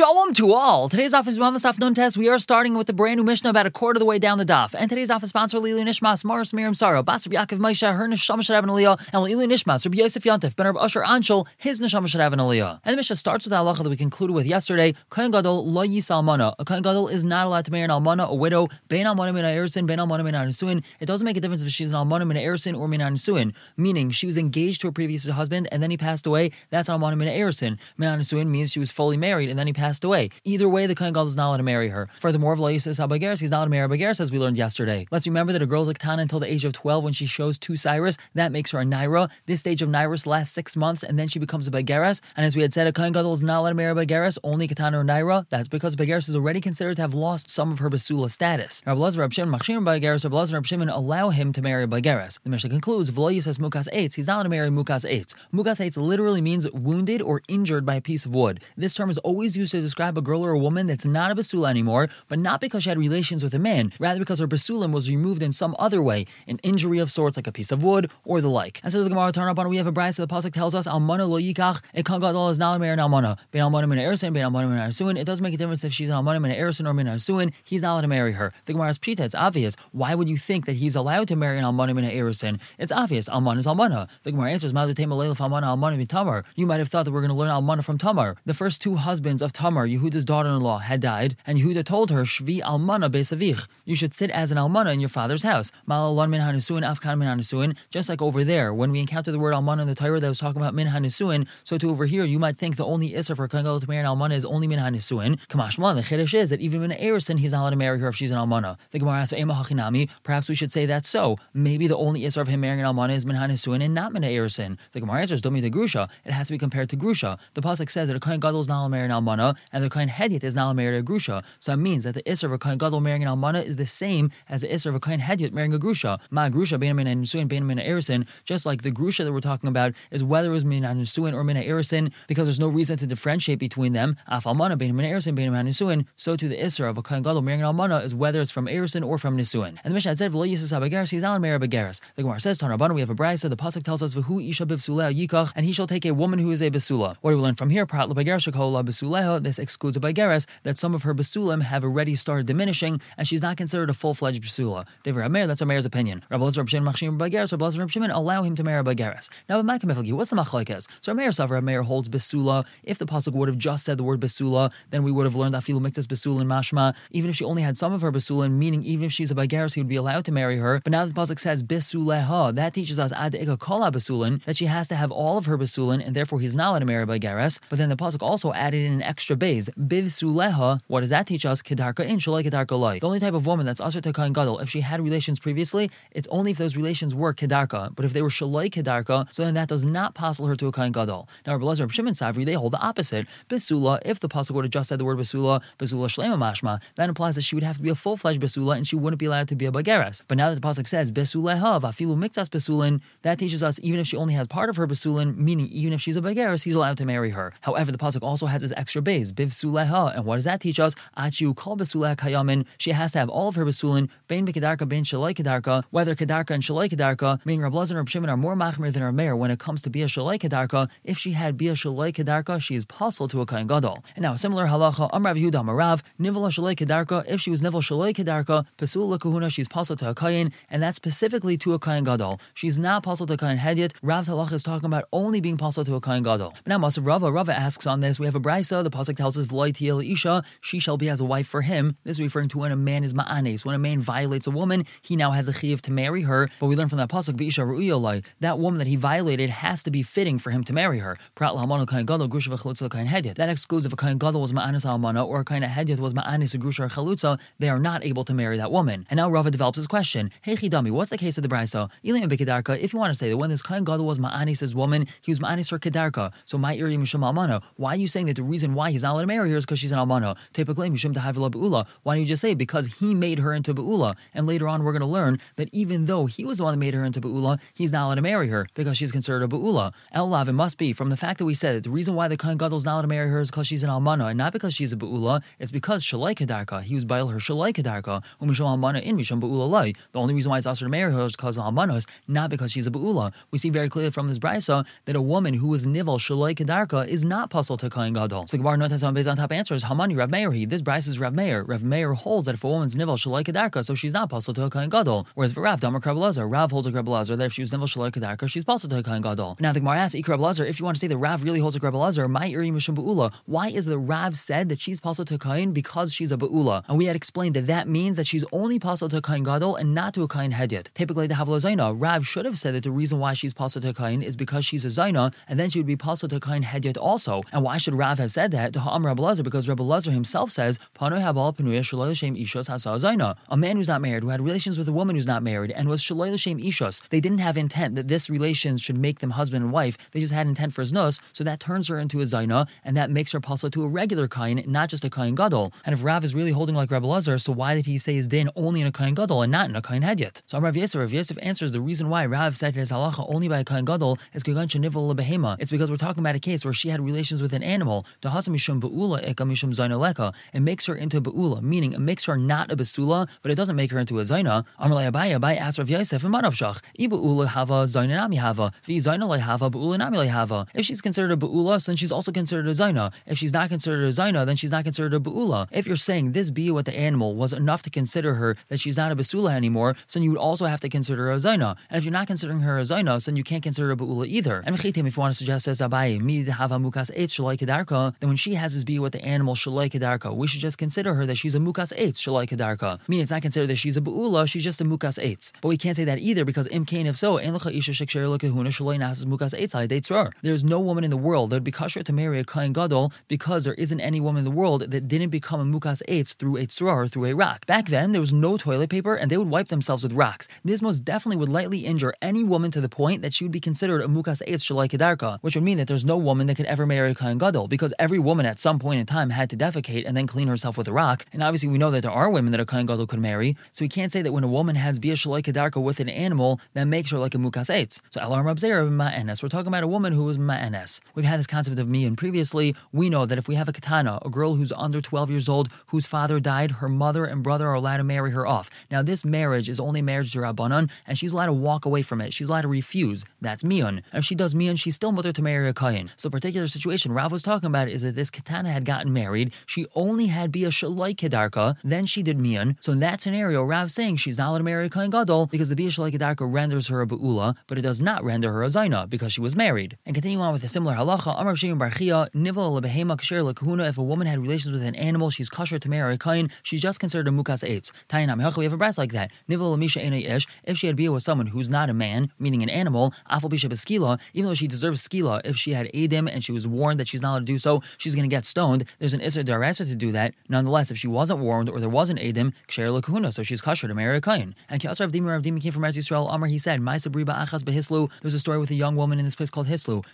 Shalom to all. Today's office is Mamas Nun test. We are starting with the brand new Mishnah about a quarter of the way down the daf. And today's office sponsor Lilu Nishmas, Morris Miriam Saro, Basar Yaakov Maisha, her Neshama an aliyah, and Lilu Nishmas, Rabbi Yosef Yontif, Ben Usher Anshel, his Neshama an aliyah. And the Mishnah starts with the halacha that we concluded with yesterday. Kohen Gadol lo yis almana. A Kohen Gadol is not allowed to marry an almana, a widow. Bein almana min ha'erisin, bein almana min ha'nisuin. It doesn't make a difference if she's an almana min ha'erisin or min ha'nisuin. Meaning she was engaged to her previous husband and then he passed away. That's an almana min ha'erisin. Min ha'nisuin means she was fully married and then he passed away. Either way, the Kohen Gadol is not allowed to marry her. Furthermore, Vlaisis Habageres, he's not allowed to marry Habageres, as we learned yesterday. Let's remember that a girl's a Ketana until the age of 12 when she shows two Cyrus. That makes her a Naira. This stage of Nairas lasts six months, and then she becomes a Bageres. And as we had said, a Kohen Gadol is not allowed to marry a Bageres, only Ketana or Naira. That's because Bageres is already considered to have lost some of her Basula status. Rabbi Lazar, Rabbi Shimon, Machshim Bageres, Rabbi Rabbi Shimon allow him to marry Bageres. The Mishnah concludes, says Mukas Eitz. He's not allowed to marry Mukas Eitz. Mukas Eitz literally means wounded or injured by a piece of wood. This term is always used to describe a girl or a woman that's not a basula anymore, but not because she had relations with a man, rather because her basulim was removed in some other way, an injury of sorts like a piece of wood or the like. And so the Gemara turn up on we have a bride, so the pasuk tells us almana lo yikach a kangadol is not married almana. Ben almana min ersin, ben almana min arsuin. It doesn't make a difference if she's an almana min ersin or min arsuin. He's not allowed to marry her. The Gemara's pshita, it's obvious. Why would you think that he's allowed to marry an almana min ersin? It's obvious. Almana is almana. The Gemara answers, almana almana Tamar. You might have thought that we're going to learn almana from Tamar. The first two husbands of Tamar, Yehuda's daughter-in-law, had died, and Yehuda told her, Shvi almana besavich. You should sit as an almana in your father's house. Malalon min hanusuin, afkan min hanusuin. Just like over there, when we encounter the word almana in the Torah that was talking about min hanusuin, so to over here, you might think the only issa for Kohen to marry an almana is only min hanusuin. Kamashmalan, the chiddush is that even min erison, he's not allowed to marry her if she's an almana. The Gemara asks, Ema hachinami. Perhaps we should say that's so. Maybe the only issa of him marrying an almana is min hanusuin and not min erison. The Gemara answers, Domi the grusha. It has to be compared to grusha. The pasuk says that a Kohen Gadol is not allowed to marry an almana, and the Kohen Hedyot is not allowed to a grusha. So that means that the Isser of a Kohen Gadol marrying an Almana is the same as the Isser of a Kohen Hedyot marrying a Grusha. Ma Grusha, Benamin and Nisuin, Benamin and Erison, just like the Grusha that we're talking about is whether it was Min Nisuin or Min Erison, because there's no reason to differentiate between them. Af Almana, Benamin Erison, Benamin Nisuin, so to the Isser of a Kohen Gadol marrying an Almana is whether it's from Erison or from Nisuin. And the Mishnah said, V'lo Yisas HaBageres, he's not a Mary Bageres. The Gemara says, Tanabana, we have a brisa, the Pasuk tells us, V'hu Isha Bivsuleh Yikach, and he shall take a woman who is a Basula. What do we learn from here? Prat LeBageres Shakola Basuleho, this excludes a Bageres, that some of her Basulim have already started diminishing, and she's not considered a full-fledged basula. Devar Amer, that's Amer's opinion. Rabbi Lazar Rabshin Machshim Rabbi Lazar Rabshin allow him to marry Bageres. Now, what's the machlekes? So Amer Savra Amer holds basula. If the pasuk would have just said the word basula, then we would have learned afilu miktas basul and mashma. Even if she only had some of her basulin, meaning even if she's a Bageres, he would be allowed to marry her. But now the pasuk says basuleha, that teaches us ad kola basulin that she has to have all of her basulin, and therefore he's not allowed to marry Bageres. But then the pasuk also added in an extra base, bivsuleha. What does that teach us? Kedarka in shalai kedarka loy. The only type of woman that's to Kohen Gadol, if she had relations previously, it's only if those relations were kedarka. But if they were shalai kedarka, so then that does not passel her to a Kohen Gadol. Now, Rabbi Lazar, Shimon Savri, they hold the opposite. Besula, if the pasuk would have just said the word besula, besula shlema mashma, that implies that she would have to be a full-fledged besula and she wouldn't be allowed to be a bageres. But now that the pasuk says besulehav afilu miktas besulin, that teaches us even if she only has part of her besulin, meaning even if she's a bageres, he's allowed to marry her. However, the pasuk also has this extra base, bivsuleha, and what does that teach us? Achiu kol besuleh kayamin, she has to have all of her besulin, bein bekedarka, bein shaloi kedarka, whether kedarka and shaloi kedarka, meaning Rabbi Lazar and Rabbi Shimon are more machmir than our mayor when it comes to bia shaloi kedarka. If she had bia shaloi kedarka, she is puzzle to a kain gadol. And now, similar halacha, Amrav Yehuda Marav, shaloi kedarka, if she was nivel shaloi kedarka, pesula kahuna, she's puzzle to a kain, and that's specifically to a kain gadol. She's not puzzle to a kain hedyet. Rav's halacha is talking about only being puzzle to a kain gadol. But now, Masav Rava, Rava asks on this, we have a brisa, the pasuk tells us, v'loi isha, she shall be as a wife for him. This is referring to when a man is ma'anes. When a man violates a woman, he now has a chiv to marry her. But we learn from that pasuk, B'isha ru'iyolai, that woman that he violated has to be fitting for him to marry her. Prat l'hamana kain gadol, grusha kain. That excludes if a kain gadol was ma'anes almana or a kain hedyet was ma'anes grusha or chalutza, they are not able to marry that woman. And now Rava develops his question, Hey chidami, what's the case of the brisa? Ilim bekedarka, if you want to say that when this kain gadol was ma'anes' woman, he was ma'anes her kedarka. So my iri mishum almana. Why are you saying that the reason why he's not allowed to marry her is because she's an almana? Why don't you just say because he made her into be'ula? And later on, we're going to learn that even though he was the one that made her into be'ula, he's not allowed to marry her because she's considered a be'ula. Elav, it must be from the fact that we said that the reason why the Kohen Gadol is not allowed to marry her is because she's an almana, and not because she's a be'ula. It's because shalai kedarka. He was bail her shalai kedarka. Almana in misham be'ula lai. The only reason why it's also to marry her is because of almanos, not because she's a be'ula. We see very clearly from this brisa that a woman who is nivel shalai kedarka is not puzzle to Kohen Gadol. So the Gemara Notas on on top answers Hamani Rav Meir. He this Bryce is Rav Meir. Rav Meir holds that if a woman's nivel shalai kedarka, so she's not possible to a kain gadol. Whereas for Rav Damar Krabbelazer, Rav holds a Krabbelazer that if she was nivel shalai kedarka, she's possible to a kain gadol. Now the Gemara asks if you want to say that Rav really holds a Krabbelazer, my iri mishum beula. Why is the Rav said that she's possible to a kain because she's a beula? And we had explained that that means that she's only possible to a kain gadol and not to a kain hedyot. Typically the Havla Zaina, Rav should have said that the reason why she's possible to a kain is because she's a Zaina, and then she would be possible to a kain hedyot also. And why should Rav have said that to Ha'am Rabbi Because Rabbi Lazar himself says, A man who's not married, who had relations with a woman who's not married, and was Shaloi L'Shem Ishos, they didn't have intent that this relation should make them husband and wife, they just had intent for his nus, so that turns her into a Zaina, and that makes her possible to a regular Kain, not just a Kain Gadol. And if Rav is really holding like Rabbi Lazar, so why did he say his din only in a Kain Gadol and not in a Kain Hedyot? So Rav Yosef, Rav Yosef answers the reason why Rav said his halacha only by a Kain Gadol is Gagan Shanivel Behema. It's because we're talking about a case where she had relations with an animal. Mishum Be'ula Eka Mishum Zainaleka. It makes her into a Be'ula, meaning it makes her not a Basula, but it doesn't make her into a Zaina. Amalei Abai Abai asked Rav Yosef and Manav Shach. Ibe'ula Hava Zainanami Hava. Vi Zainalei Hava Be'ula Nami Hava. If she's considered a Be'ula, then she's also considered a Zaina. If she's not considered a Zaina, then she's not considered a Be'ula. If you're saying this be with the animal was enough to consider her that she's not a Basula anymore, so then you would also have to consider her a Zaina. And if you're not considering her a Zaina, then you can't consider her a Be'ula either. And if you want to suggest as Abai, Mid Hava Mukas then when she has this be with the animal Shalai Kedarka, we should just consider her that she's a Mukas Eitz Shalai Kedarka. Meaning it's not considered that she's a Be'ula, she's just a Mukas Eitz. But we can't say that either because Imkain, if so, there's no woman in the world that would be kosher to marry a Kain Gadol because there isn't any woman in the world that didn't become a Mukas Eitz through a tzra or through a rock. Back then, there was no toilet paper and they would wipe themselves with rocks. This most definitely would lightly injure any woman to the point that she would be considered a Mukas Eitz Shalai Kedarka, which would mean that there's no woman that could ever marry a Kain Gadol because every woman at some point in time had to defecate and then clean herself with a rock. And obviously, we know that there are women that a Kain Gadol could marry, so we can't say that when a woman has Bia Shalai Kedarka with an animal, that makes her like a Mukas Eitz. So Elar Rabzeir Ma'enes, we're talking about a woman who is Ma'enes. We've had this concept of Mian previously. We know that if we have a Katana, a girl who's under 12 years old, whose father died, her mother and brother are allowed to marry her off. Now, this marriage is only marriage to Rabbanon, and she's allowed to walk away from it. She's allowed to refuse. That's Mian. And if she does Mian, she's still mother to marry a Kayin. So, particular situation Rav was talking about is that this Katana had gotten married. She only had Bia Shalai Kedarka, then she did Mian. So, in that scenario, Rav's saying she's not allowed to marry a Kayin Gadol because the Bia Shalai Kedarka renders her a Be'ula, but it does not render her a Zaina because she was married. And continue on with a similar halacha, Amar Shimon Barchia, Nivel Lebehema Kasher Lekahuna, if a woman had relations with an animal, she's kosher to marry a Kayin, she's just considered a Mukas Eitz. Tainam we have a brass like that. Nivel Lamisha Ena Ish, if she had Bia with someone who's not a man, meaning an animal, Afal Bisha Skila, even though she deserves Skila, if she had Adim and she was warned that she's not allowed to do so, she's going to get stoned. There's an Isra Darasa to do that. Nonetheless, if she wasn't warned or there wasn't Adim, Ksher Lekahuna, so she's kosher to marry a Kayin. And Kiasar of Dimi Rav Dimi came from Eretz Yisrael, Amr, he said, Maisabriba Achas Behislu, there's a story with a young woman in this place called Hislu.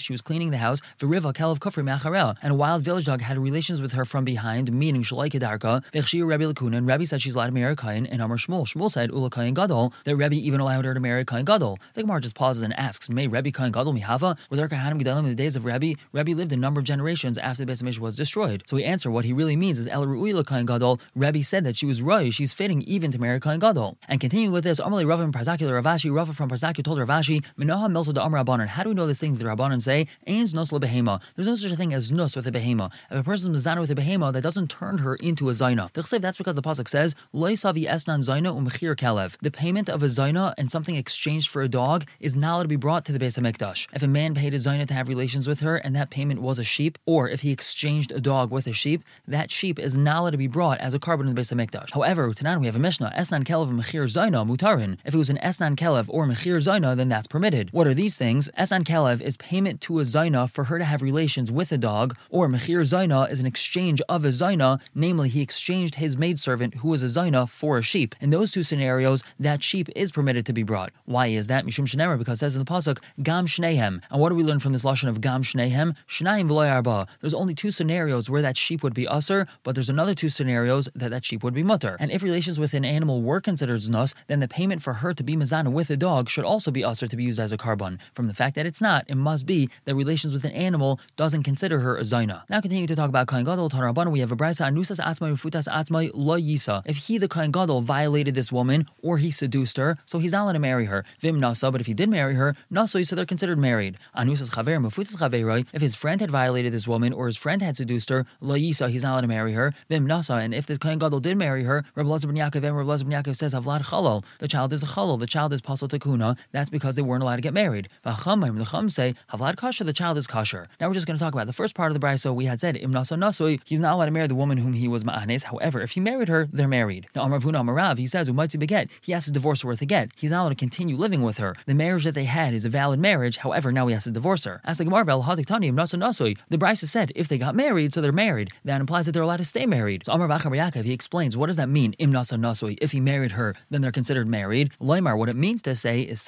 She was cleaning the house, Veriva Kelev Kufri Macharel, and a wild village dog had relations with her from behind, meaning Shalai Kedarka, Vechshir Rebbe Lakuna, and Rebbe said she's allowed to marry a Kayin, and Amr Shmuel. Shmuel said, Ula Kayin Gadol, that Rebbe even allowed her to marry a Kayin Gadol. The Gemara just pauses and asks, May Rebbe Kayin Gadol Mihava? Were there Kahanim Gedalim in the days of Rebbe? Rebbe lived a number of generations after the Beis was destroyed. So we answer what he really means is El Ru'ila Kayin Gadol. Rebbe said that she was Roy, she's fitting even to marry Kayin Gadol. And continuing with this, Amalei Rav from Parzaki, Rav Ashi, Rav from Parzaki told Rav Ashi, Minaha Milsa da Amr Rabbanon. How do we know this thing that the Rabbanon say? Ains nos behema. There's no such a thing as nus with a behema. If a person's mizana with a behema, that doesn't turn her into a zaina. That's because the pasuk says, Loisavi esnan zaina umchir kalev. The payment of a zaina and something exchanged for a dog is not to be brought to the Beis Hamikdash. If a man paid a zaina to have relations with her and that payment was a sheep, or if he exchanged a dog with a sheep, that sheep is not allowed to be brought as a korban in the base of Hamikdash. However, tonight we have a Mishnah, esnan kelev mechir zaina mutarin. If it was an esnan kelev or mechir zaina, then that's permitted. What are these things? Esnan kelev is payment to a zaina for her to have relations with a dog, or mechir zaina is an exchange of a zaina, namely he exchanged his maidservant who was a zaina for a sheep. In those two scenarios, that sheep is permitted to be brought. Why is that? Mishum shenemer, because it says in the pasuk, gam shnehem. And what do we learn from this lashon of gam shnehem? Shnaim There's only two scenarios where that sheep would be usser, but there's another two scenarios that that sheep would be mutter. And if relations with an animal were considered znus, then the payment for her to be mazana with a dog should also be usser to be used as a korban. From the fact that it's not, it must be that relations with an animal doesn't consider her a zaina. Now continue to talk about Kain Gadol Tanarabana, we have a brisa anusas atzmai refutas atzmai lo yisa. If he, the Kain Gadol, violated this woman or he seduced her, so he's not allowed to marry her. Vim nasa, but if he did marry her, nasa, so they're considered married. Anusas chaver mafutas chaveroi. If his friend had had violated this woman or his friend had seduced her, lo yisa, he's not allowed to marry her. Vim nasa, and if the Kohen Gadol did marry her, Rabbi Lazar ben Yaakov and Rabbi Lazar ben Yaakov says havlad chalal. The child is a chalal. The child is pasal takuna. That's because they weren't allowed to get married. V'chamaim, the chum say havlad kasher. The child is kasher. Now we're just going to talk about the first part of the brayso. We had said im nasa nasui. He's not allowed to marry the woman whom he was ma'anes. However, if he married her, they're married. Now Amar Vuna Amarav, he says umaitzi beget. He has to divorce her with a get. He's not allowed to continue living with her. The marriage that they had is a valid marriage. However, now he has to divorce her. As the Gemara Bel Hadiktani nasa nasui. The brayso said if they got married, so they're married. That implies that they're allowed to stay married. So Amar Bachar Yaakov, he explains what does that mean? Im nasa nasui. If he married her, then they're considered married. Loimar, what it means to say is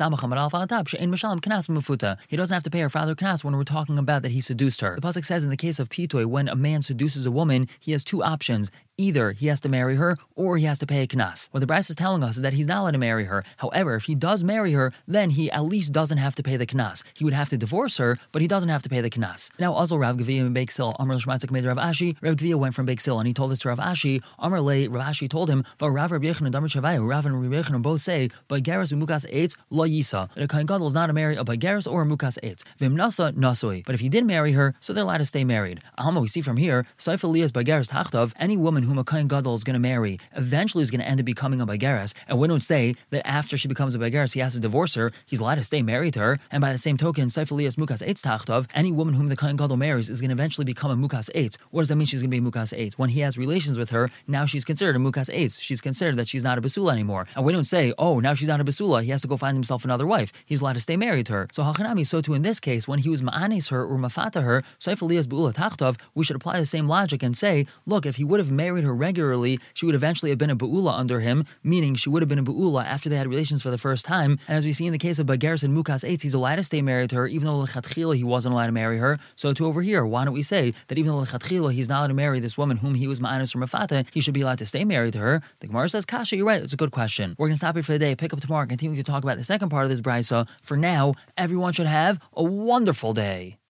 mufuta. He doesn't have to pay her father knas when we're talking about that he seduced her. The pasuk says in the case of pitoy, when a man seduces a woman, he has two options. Either he has to marry her or he has to pay a knas. What the Bryce is telling us is that he's not allowed to marry her. However, if he does marry her, then he at least doesn't have to pay the knas. He would have to divorce her, but he doesn't have to pay the knas. Now, also Rav Gavia in Bake Sil, Amr Shmatzik made Rav Ashi. Rav Gavia went from Bake Sil and he told this to Rav Ashi. Amr Le, Rav Ashi told him, Rav Rav and Rav and Rav both say, Bagaris umukas eitz lo yisa. That a Gadol is not to marry a Bagaris or a mukas eitz. Vim nasa nasui. But if he did marry her, so they're allowed to stay married. Alma, we see from here, Saif Elias Bagaris Tachtov, any woman whom a Kohen Gadol is going to marry eventually is going to end up becoming a Bagaris. And we don't say that after she becomes a Bagaris, he has to divorce her. He's allowed to stay married to her. And by the same token, Saif Elias Mukas Eitz Tachtov, any woman whom the Kohen Gadol marries is going to eventually become a Mukas Eitz. What does that mean she's going to be a Mukas Eitz? When he has relations with her, now she's considered a Mukas Eitz. She's considered that she's not a Basula anymore. And we don't say, oh, now she's not a Basula, he has to go find himself another wife. He's allowed to stay married to her. So Hachanami, so too in this case, when he was Ma'anes her or Mafata her, Saif Elias Bu'ula Tachtov, we should apply the same logic and say, look, if he would have married her regularly, she would eventually have been a Bu'ula under him, meaning she would have been a Bu'ula after they had relations for the first time. And as we see in the case of Bagaris and Mukas Eitz, he's allowed to stay married to her, even though Lechatchila he wasn't allowed to marry her. So to over here, why don't we say that even though Lechatchila he's not allowed to marry this woman whom he was Ma'anis or Mafata, he should be allowed to stay married to her? The Gemara says, Kasha, you're right, it's a good question. We're going to stop here for the day, pick up tomorrow, continue to talk about the second part of this brisa. For now, everyone should have a wonderful day.